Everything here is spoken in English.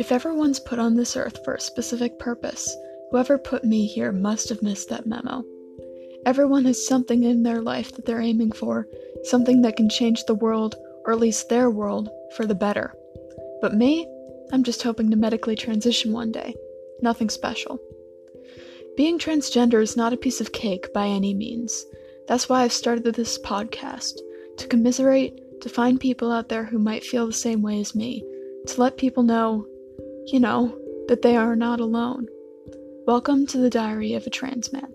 If everyone's put on this earth for a specific purpose, whoever put me here must have missed that memo. Everyone has something in their life that they're aiming for, something that can change the world, or at least their world, for the better. But me, I'm just hoping to medically transition one day. Nothing special. Being transgender is not a piece of cake by any means. That's why I've started this podcast to commiserate, to find people out there who might feel the same way as me, to let people know, you know, that they are not alone. Welcome to the Diary of a Trans Man.